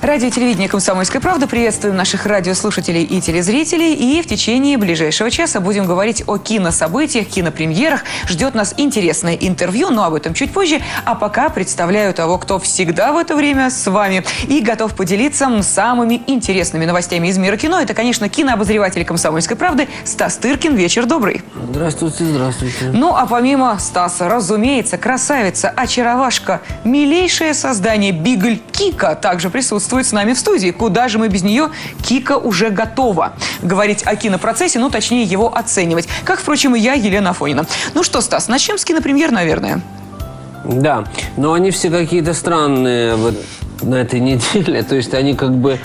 Радио и телевидение «Комсомольская правда». Приветствуем наших радиослушателей и телезрителей. И в течение ближайшего часа будем говорить о кинособытиях, кинопремьерах. Ждет нас интересное интервью, но об этом чуть позже. А пока представляю того, кто всегда в это время с вами и готов поделиться самыми интересными новостями из мира кино. Это, конечно, кинообозреватель «Комсомольской правды» Стас Тыркин. Вечер добрый. Здравствуйте, здравствуйте. Ну, а помимо Стаса, разумеется, красавица, очаровашка, милейшее создание Бигль Кика также присутствует с нами в студии. Куда же мы без нее? Кика уже готова говорить о кинопроцессе, ну, точнее, его оценивать. Как, впрочем, и я, Елена Афонина. Ну что, Стас, начнем с кинопремьер, наверное. Да, но они все какие-то странные на этой неделе. То есть они как бы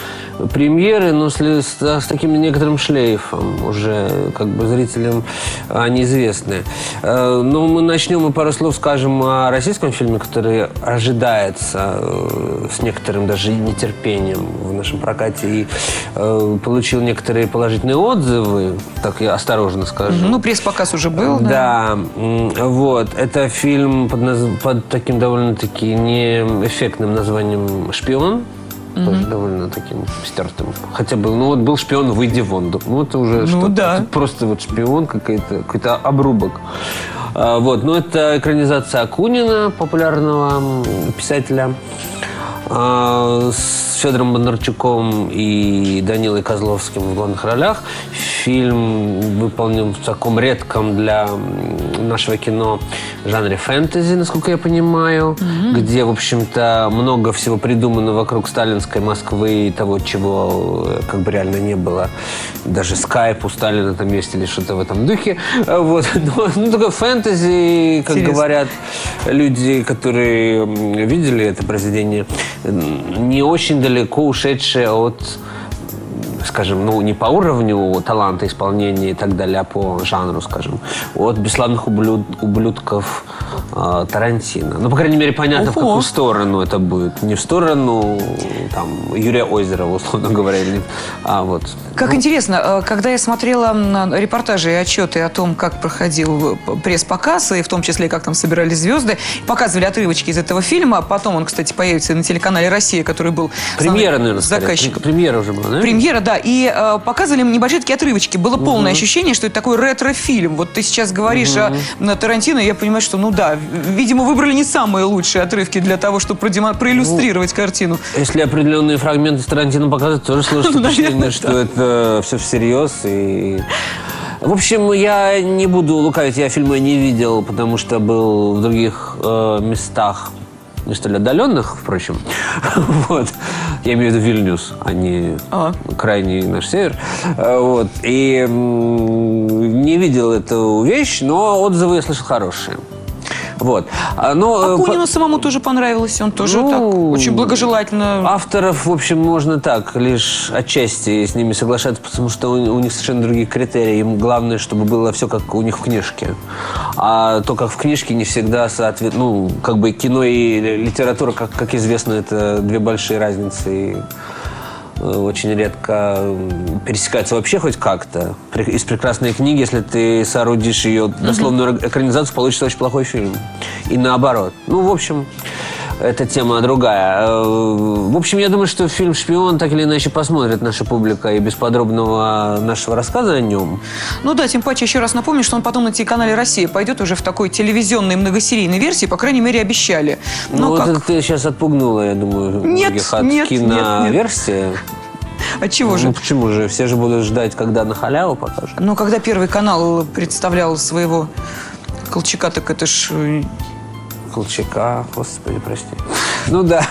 премьеры, но с, с, с таким некоторым шлейфом. Уже как бы зрителям они известны. Э, но мы начнем и пару слов скажем о российском фильме, который ожидается э, с некоторым даже нетерпением в нашем прокате и э, получил некоторые положительные отзывы, так я осторожно скажу. Ну, пресс-показ уже был, да? Да, вот. Это фильм под, наз... под таким довольно-таки неэффектным названием «Шпион». Mm-hmm. Тоже довольно таким стертым. Хотя бы, ну вот был шпион, выйди вон. Ну это уже ну, что-то. Да. Тут просто вот шпион какой-то, какой-то обрубок. А, вот, но это экранизация Акунина, популярного писателя. А, с Федором Бондарчуком и Данилой Козловским в главных ролях. Фильм выполнен в таком редком для нашего кино жанре фэнтези, насколько я понимаю, mm-hmm. где, в общем-то, много всего придумано вокруг сталинской Москвы и того, чего э, как бы реально не было. Даже скайп у Сталина там есть или что-то в этом духе. Вот. Но, ну, такое фэнтези, как Интересно. говорят люди, которые видели это произведение не очень далеко ушедшие от скажем, ну, не по уровню таланта исполнения и так далее, а по жанру, скажем, от «Бесславных ублюд... ублюдков» э, Тарантино. Ну, по крайней мере, понятно, Ого. в какую сторону это будет. Не в сторону там, Юрия Озерова, условно говоря, или, а вот. Как ну. интересно, э, когда я смотрела репортажи и отчеты о том, как проходил пресс-показ, и в том числе, как там собирались звезды, показывали отрывочки из этого фильма, потом он, кстати, появится на телеканале «Россия», который был Премьера, наверное, заказчиком. Премьера уже была, да? Премьера, да. И э, показывали небольшие такие отрывочки. Было полное угу. ощущение, что это такой ретро-фильм. Вот ты сейчас говоришь угу. о Тарантино, и я понимаю, что, ну да, видимо, выбрали не самые лучшие отрывки для того, чтобы продемо... проиллюстрировать ну, картину. Если определенные фрагменты Тарантино показывать, тоже сложно впечатление, что это все всерьез и... В общем, я не буду лукавить, я фильмы не видел, потому что был в других э, местах не столь отдаленных, впрочем. вот. Я имею в виду Вильнюс, а не ага. крайний наш север. Э, вот. И не видел эту вещь, но отзывы я слышал хорошие. Вот. А, но, Акунину по... самому тоже понравилось, он тоже ну, так очень благожелательно. Авторов, в общем, можно так, лишь отчасти с ними соглашаться, потому что у, у них совершенно другие критерии. Им главное, чтобы было все как у них в книжке. А то, как в книжке, не всегда соответствует. Ну, как бы кино и литература, как, как известно, это две большие разницы. Э, очень редко пересекаются вообще хоть как-то. Из прекрасной книги, если ты соорудишь ее дословную экранизацию, получится очень плохой фильм. И наоборот. Ну, в общем, это тема другая. Э, в общем, я думаю, что фильм «Шпион» так или иначе посмотрит наша публика и без подробного нашего рассказа о нем. Ну да, тем паче еще раз напомню, что он потом на телеканале «Россия» пойдет уже в такой телевизионной многосерийной версии, по крайней мере, обещали. Ну, ну как? вот ты сейчас отпугнула, я думаю, нет, от нет, киноверсии. Нет, нет. А чего же? Ну почему же? Все же будут ждать, когда на халяву покажут. Ну, когда Первый канал представлял своего Колчака, так это ж Колчака, господи, прости. Ну да.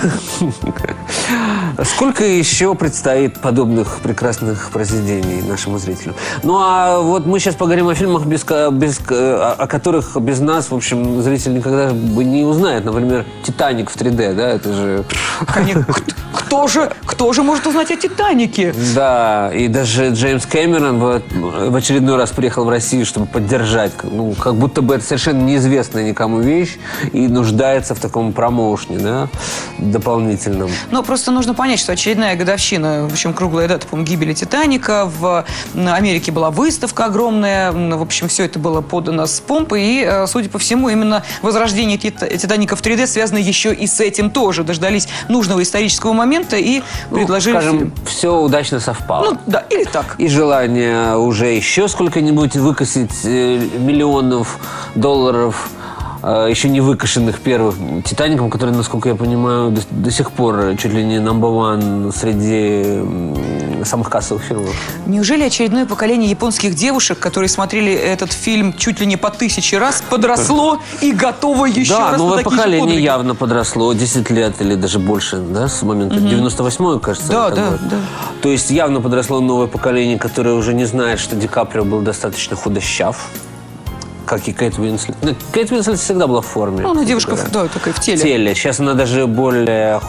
Сколько еще предстоит подобных прекрасных произведений нашему зрителю? Ну а вот мы сейчас поговорим о фильмах, без, без, о которых без нас, в общем, зритель никогда бы не узнает. Например, «Титаник» в 3D, да, это же... кто же, кто же может узнать о «Титанике»? Да, и даже Джеймс Кэмерон в, в очередной раз приехал в Россию, чтобы поддержать. Ну, как будто бы это совершенно неизвестная никому вещь и нуждается в таком промоушне, да, дополнительном. Ну, просто нужно понять, что очередная годовщина, в общем, круглая дата, по гибели «Титаника». В Америке была выставка огромная. В общем, все это было подано с помпой. И, э, судя по всему, именно возрождение «Титаника» в 3D связано еще и с этим тоже. Дождались нужного исторического момента и Ну, предложили скажем, фильм. все удачно совпало. Ну, да, или так. И желание уже еще сколько-нибудь выкосить э, миллионов долларов э, еще не выкошенных первых «Титаником», который, насколько я понимаю, до, до сих пор чуть ли не number среди самых кассовых фильмов. Неужели очередное поколение японских девушек, которые смотрели этот фильм чуть ли не по тысяче раз, подросло и готово еще да, раз на новое такие же поколение подвиги? явно подросло, 10 лет или даже больше, да, с момента 98 кажется. Да, да, год. да. То есть явно подросло новое поколение, которое уже не знает, что Ди Каприо был достаточно худощав, как и Кейт Уинслет. Ну, Кейт Уинслет всегда была в форме. Ну, она девушка, говоря. да, такая в теле. В теле. Сейчас она даже более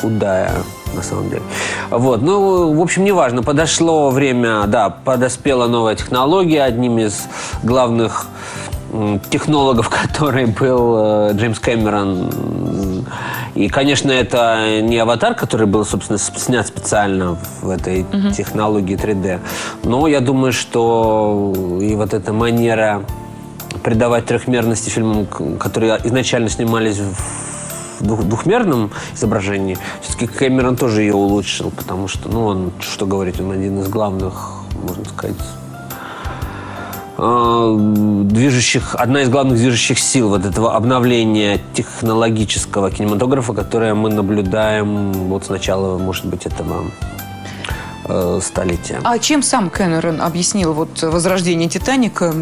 худая, на самом деле. Вот. Ну, в общем, неважно. Подошло время, да, подоспела новая технология. Одним из главных технологов, который был э, Джеймс Кэмерон. И, конечно, это не аватар, который был, собственно, снят специально в этой технологии 3D. Но я думаю, что и вот эта манера придавать трехмерности фильмам, которые изначально снимались в двух- двухмерном изображении, все-таки Кэмерон тоже ее улучшил, потому что, ну, он, что говорить, он один из главных, можно сказать, э, движущих, одна из главных движущих сил вот этого обновления технологического кинематографа, которое мы наблюдаем вот с начала, может быть, этого э, столетия. А чем сам Кэмерон объяснил вот возрождение «Титаника»?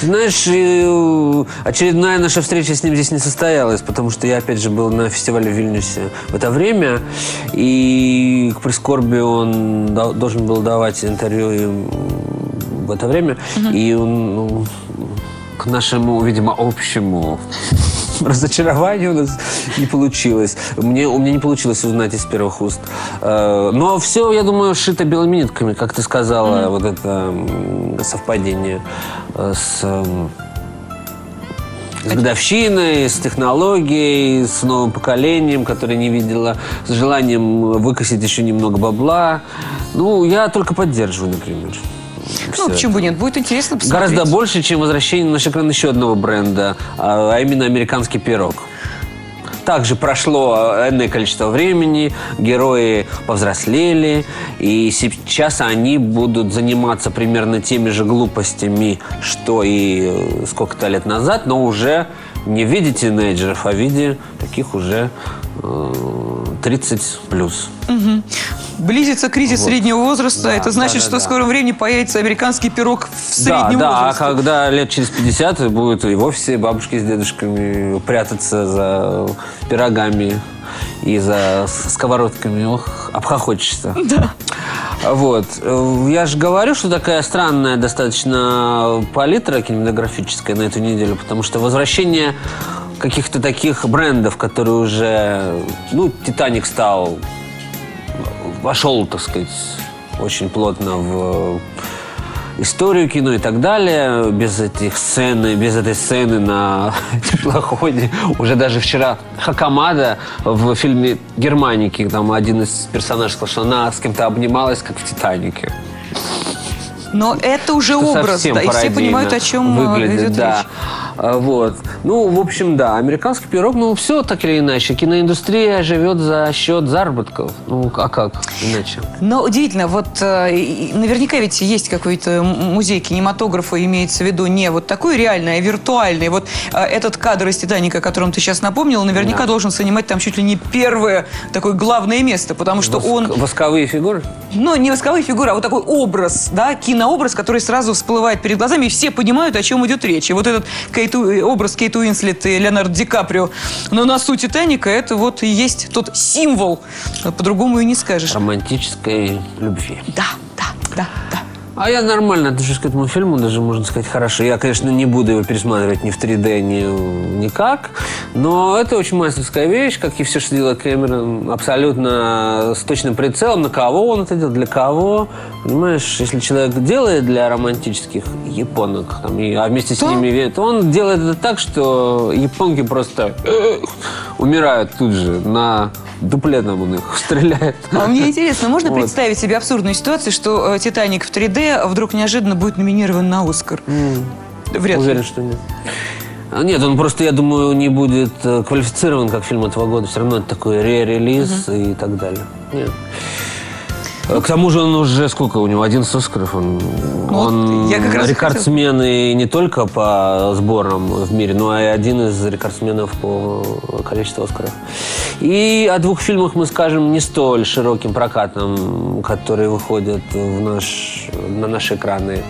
Знаешь, э, очередная наша встреча с ним здесь не состоялась, потому что я, опять же, был на фестивале в Вильнюсе в это время, и к прискорбию он должен был давать интервью в это время, и он, ну, к нашему, видимо, общему разочарованию у нас не получилось. Мне, у меня не получилось узнать из первых уст. Э, Но все, я думаю, шито белыми нитками, как ты сказала, вот это совпадение э, с м, с годовщиной, с технологией, с новым поколением, которое не видело, с желанием выкосить еще немного бабла. Ну, я только поддерживаю, например. Ну, почему бы нет? Будет интересно посмотреть. Гораздо больше, чем возвращение на наш экран еще одного бренда, а а именно американский пирог. Также прошло энное количество времени, герои повзрослели, и сейчас они будут заниматься примерно теми же глупостями, что и э, сколько-то лет назад, но уже не в виде тинейджеров, а в виде таких уже э, 30 плюс. Близится кризис Вот. среднего возраста. Да, Это значит, да, да, что в да. скором времени появится американский пирог в Да, среднем да, а возрасте. когда лет через 50 будут и вовсе бабушки с дедушками прятаться за пирогами и за сковородками. Ох, обхохочешься. Да. Вот. Я же говорю, что такая странная достаточно палитра кинематографическая на эту неделю, потому что возвращение каких-то таких брендов, которые уже... Ну, «Титаник» стал вошел, так сказать, очень плотно в историю кино и так далее, без этих сцены, без этой сцены на теплоходе. Уже даже вчера Хакамада в фильме «Германики», там один из персонажей сказал, что она с кем-то обнималась, как в «Титанике». Но это уже Что образ, да, и все понимают, о чем э, выглядит, идет да. речь. А, Вот. Ну, в общем, да, американский пирог, ну, все так или иначе. Киноиндустрия живет за счет заработков. Ну, а как иначе? Но удивительно, вот э, наверняка ведь есть какой-то музей кинематографа, имеется в виду не вот такой реальный, а виртуальный. Вот э, этот кадр из «Титаника», о котором ты сейчас напомнил, наверняка Да. должен занимать там чуть ли не первое такое главное место, потому что Воск- он Восковые фигуры? ну, не восковая фигура, а вот такой образ, да, кинообраз, который сразу всплывает перед глазами, и все понимают, о чем идет речь. И вот этот Кейт У- образ Кейт Уинслет и Леонардо Ди Каприо на носу Титаника, это вот и есть тот символ, по-другому и не скажешь. Романтической любви. Да, да, да. А я нормально отношусь к этому фильму, даже можно сказать хорошо. Я, конечно, не буду его пересматривать ни в 3D, ни никак, но это очень мастерская вещь, как и все, что делает Кэмерон, абсолютно с точным прицелом, на кого он это делает, для кого. Понимаешь, если человек делает для романтических японок, там, и, а вместе с ними, то он делает это так, что японки просто э, умирают тут же на дуплетом он их стреляет. А мне интересно, можно Вот. представить себе абсурдную ситуацию, что э, «Титаник» в 3D вдруг неожиданно будет номинирован на «Оскар»? Вряд ли. Уверен, что нет. А, Нет, он просто, я думаю, не будет э, квалифицирован как фильм этого года. Все равно это такой ре-релиз и так далее. Нет. Э, К тому же он уже сколько у него? 11 Оскаров. Он, Ну вот он я как раз рекордсмен и не только по сборам в мире, но и один из рекордсменов по количеству Оскаров. И о двух фильмах мы скажем не столь широким прокатом, которые выходят в наш, на наши экраны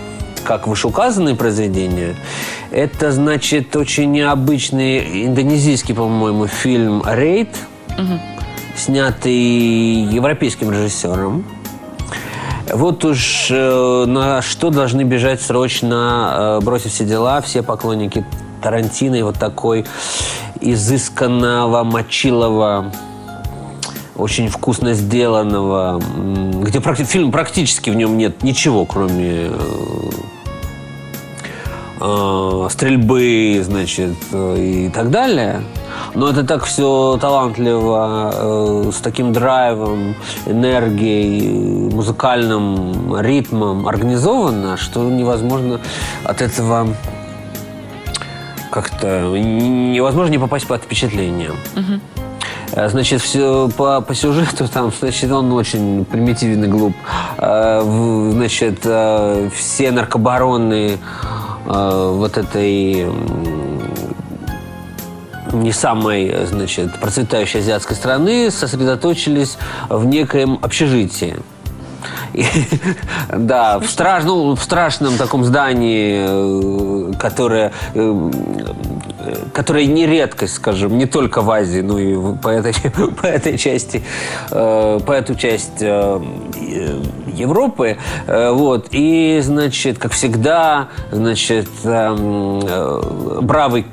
как вышеуказанные произведения. Это, значит, очень необычный индонезийский, по-моему, фильм «Рейд», снятый европейским режиссером. Вот уж э, на что должны бежать срочно, э, бросив все дела, все поклонники Тарантино и вот такой изысканного, мочилого, очень вкусно сделанного, где практи- фильм практически в нем нет ничего, кроме э, стрельбы, значит, э, и так далее. Но это так все талантливо, э, с таким драйвом, энергией, музыкальным ритмом организовано, что невозможно от этого как-то невозможно не попасть под впечатление. Значит, все по, по сюжету там, значит, он очень примитивный, глуп. Значит, все наркобароны вот этой не самой, значит, процветающей азиатской страны сосредоточились в некоем общежитии. Да, ну, в страшном таком здании, э, которое, э, которое не редкость, скажем, не только в Азии, но и по этой, по этой части, э, по эту часть Европы. Вот. И, значит, как всегда, значит, эм, бравый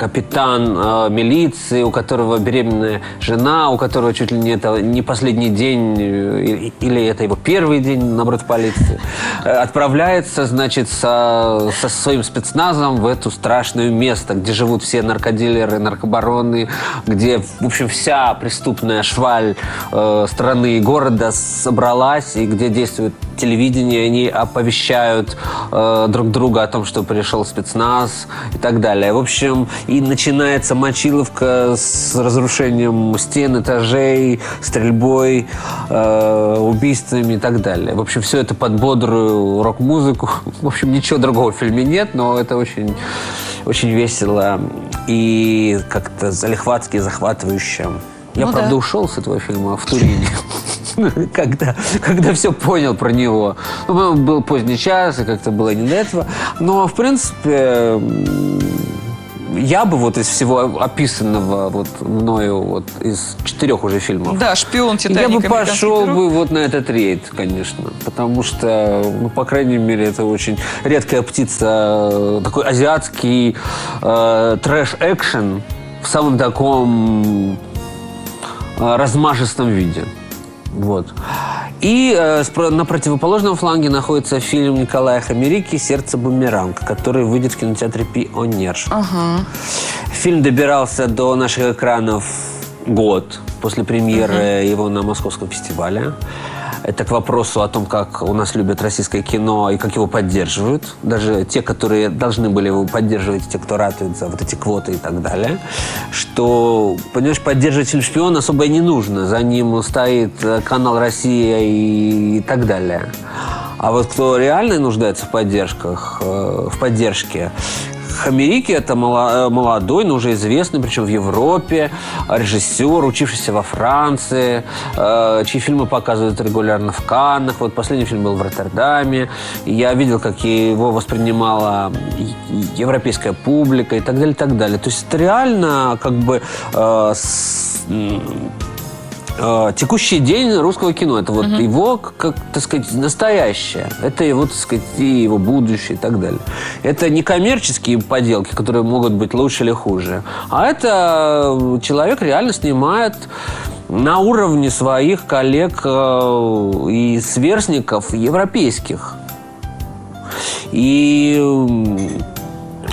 капитан э, милиции, у которого беременная жена, у которого чуть ли не это не последний день э, или это его первый день, наоборот, в полиции, э, отправляется, значит, со, со своим спецназом в эту страшное место, где живут все наркодилеры, наркобароны, где, в общем, вся преступная шваль э, страны и города собралась, и где действует телевидение, они оповещают э, друг друга о том, что пришел спецназ и так далее. В общем, и начинается мочиловка с разрушением стен, этажей, стрельбой, э, убийствами и так далее. В общем, все это под бодрую рок-музыку. В общем, ничего другого в фильме нет, но это очень, очень весело и как-то залихватски, захватывающе. Я, Ну правда, да. ушел с этого фильма в Турине, когда, когда все понял про него. Ну, был поздний час, и как-то было не до этого. Но, в принципе, я бы вот из всего описанного вот мною вот из четырех уже фильмов, Да, «Шпион», «Титаник», я бы «Американский пошел пирог». бы вот на этот рейд, конечно. Потому что, ну, по крайней мере, это очень редкая птица. э, Такой азиатский э, трэш-экшен в самом таком э, размашистом виде. Вот. И э, на противоположном фланге находится фильм Николая Хамерики «Сердце бумеранг», который выйдет в кинотеатре Пионер. Ага. Фильм добирался до наших экранов год после премьеры его на Московском фестивале. Это к вопросу о том, как у нас любят российское кино и как его поддерживают. Даже те, которые должны были его поддерживать, те, кто ратует за вот эти квоты и так далее. Что, понимаешь, поддерживать фильм «Шпион» особо и не нужно. За ним стоит канал «Россия» и, и так далее. А вот кто реально нуждается в поддержках, э, в поддержке, Хамерики это э, молодой, но уже известный, причем в Европе, режиссер, учившийся во Франции, э, чьи фильмы показывают регулярно в Каннах. Вот последний фильм был в Роттердаме. Я видел, как его воспринимала европейская публика и так далее, и так далее. То есть это реально как бы э, э, текущий день русского кино. Это вот его, как так сказать, настоящее. Это его, так сказать, и его будущее и так далее. Это не коммерческие поделки, которые могут быть лучше или хуже, а это человек реально снимает на уровне своих коллег э, и сверстников европейских. И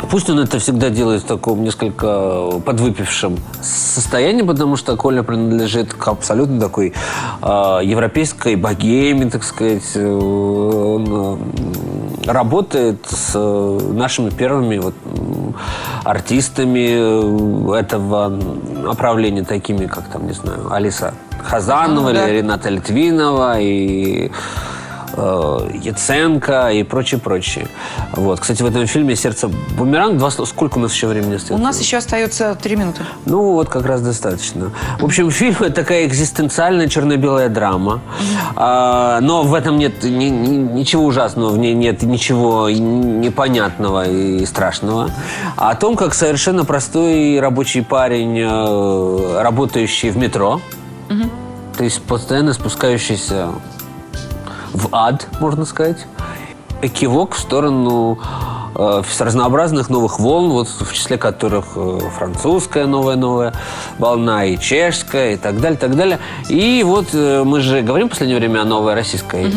Пусть он это всегда делает в таком несколько подвыпившем состоянии, потому что Коля принадлежит к абсолютно такой э, европейской богеме, так сказать. Э, Он э, работает с э, нашими первыми вот, артистами э, этого направления, такими как там, не знаю, Алиса Хазанова Ну, да. или Рената Литвинова и э, Яценко и прочее, прочее. Вот. Кстати, в этом фильме «Сердце бумеранг» два слова. Сколько у нас еще времени У остается? нас еще остается три минуты. Ну, вот как раз достаточно. В общем, фильм – это такая экзистенциальная черно-белая драма. А, но в этом нет ни- ни- ничего ужасного, в ней нет ничего непонятного и страшного. А о том, как совершенно простой рабочий парень, э, работающий в метро, то есть постоянно спускающийся в ад, можно сказать, кивок в сторону э, разнообразных новых волн, вот в числе которых э, французская новая-новая волна и чешская и так далее, так далее. И вот э, мы же говорим в последнее время о новой российской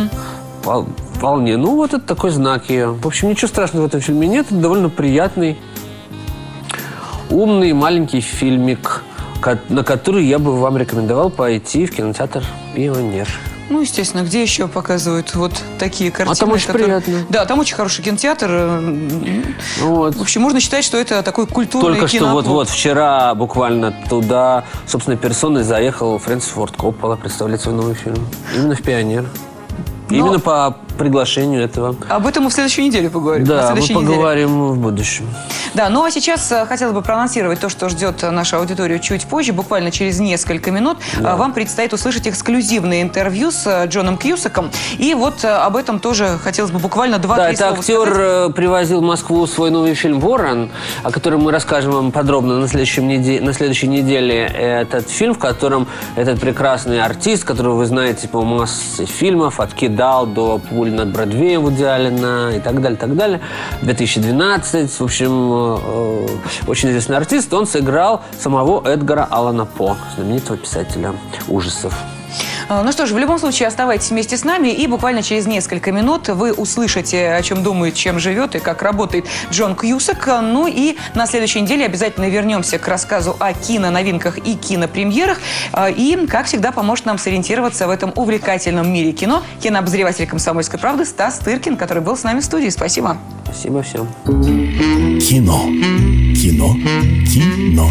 вол- волне. Ну, вот это такой знак ее. В общем, ничего страшного в этом фильме нет. Это довольно приятный, умный маленький фильмик, на который я бы вам рекомендовал пойти в кинотеатр «Пионер». Ну, естественно, где еще показывают вот такие картины? там очень приятно. Да, там очень хороший кинотеатр. э, Вот. В общем, можно считать, что это такой культурный Только что вот-вот вчера буквально туда собственной персоной заехал Фрэнсис Форд Коппола представлять свой новый фильм. Именно в «Пионер». Но- Именно по приглашению этого. Об этом мы в следующей неделе поговорим. Да, мы следующей неделе. поговорим в будущем. Да, ну а сейчас э, хотела бы проанонсировать то, что ждет нашу аудиторию чуть позже, буквально через несколько минут. Э, Вам предстоит услышать эксклюзивное интервью с э, Джоном Кьюсаком. И вот э, об этом тоже хотелось бы буквально Да, два-три это актер сказать. привозил в Москву свой новый фильм «Ворон», о котором мы расскажем вам подробно на, следующем неде- на следующей неделе. Этот фильм, в котором этот прекрасный артист, которого вы знаете по массе фильмов, от «Кидал» до «Пуль над Бродвеем» Вуди Аллена и так далее, так далее. 2012, в общем, э, э, очень известный артист. Он сыграл самого Эдгара Аллана По, знаменитого писателя ужасов. А, Ну что ж, в любом случае оставайтесь вместе с нами, и буквально через несколько минут вы услышите, о чем думает, чем живет и как работает Джон Кьюсак. Ну и на следующей неделе обязательно вернемся к рассказу о киноновинках и кинопремьерах. А, И, как всегда, поможет нам сориентироваться в этом увлекательном мире кино кинообозреватель «Комсомольской правды» Стас Тыркин, который был с нами в студии. Спасибо. Спасибо всем. Кино. Кино. Кино.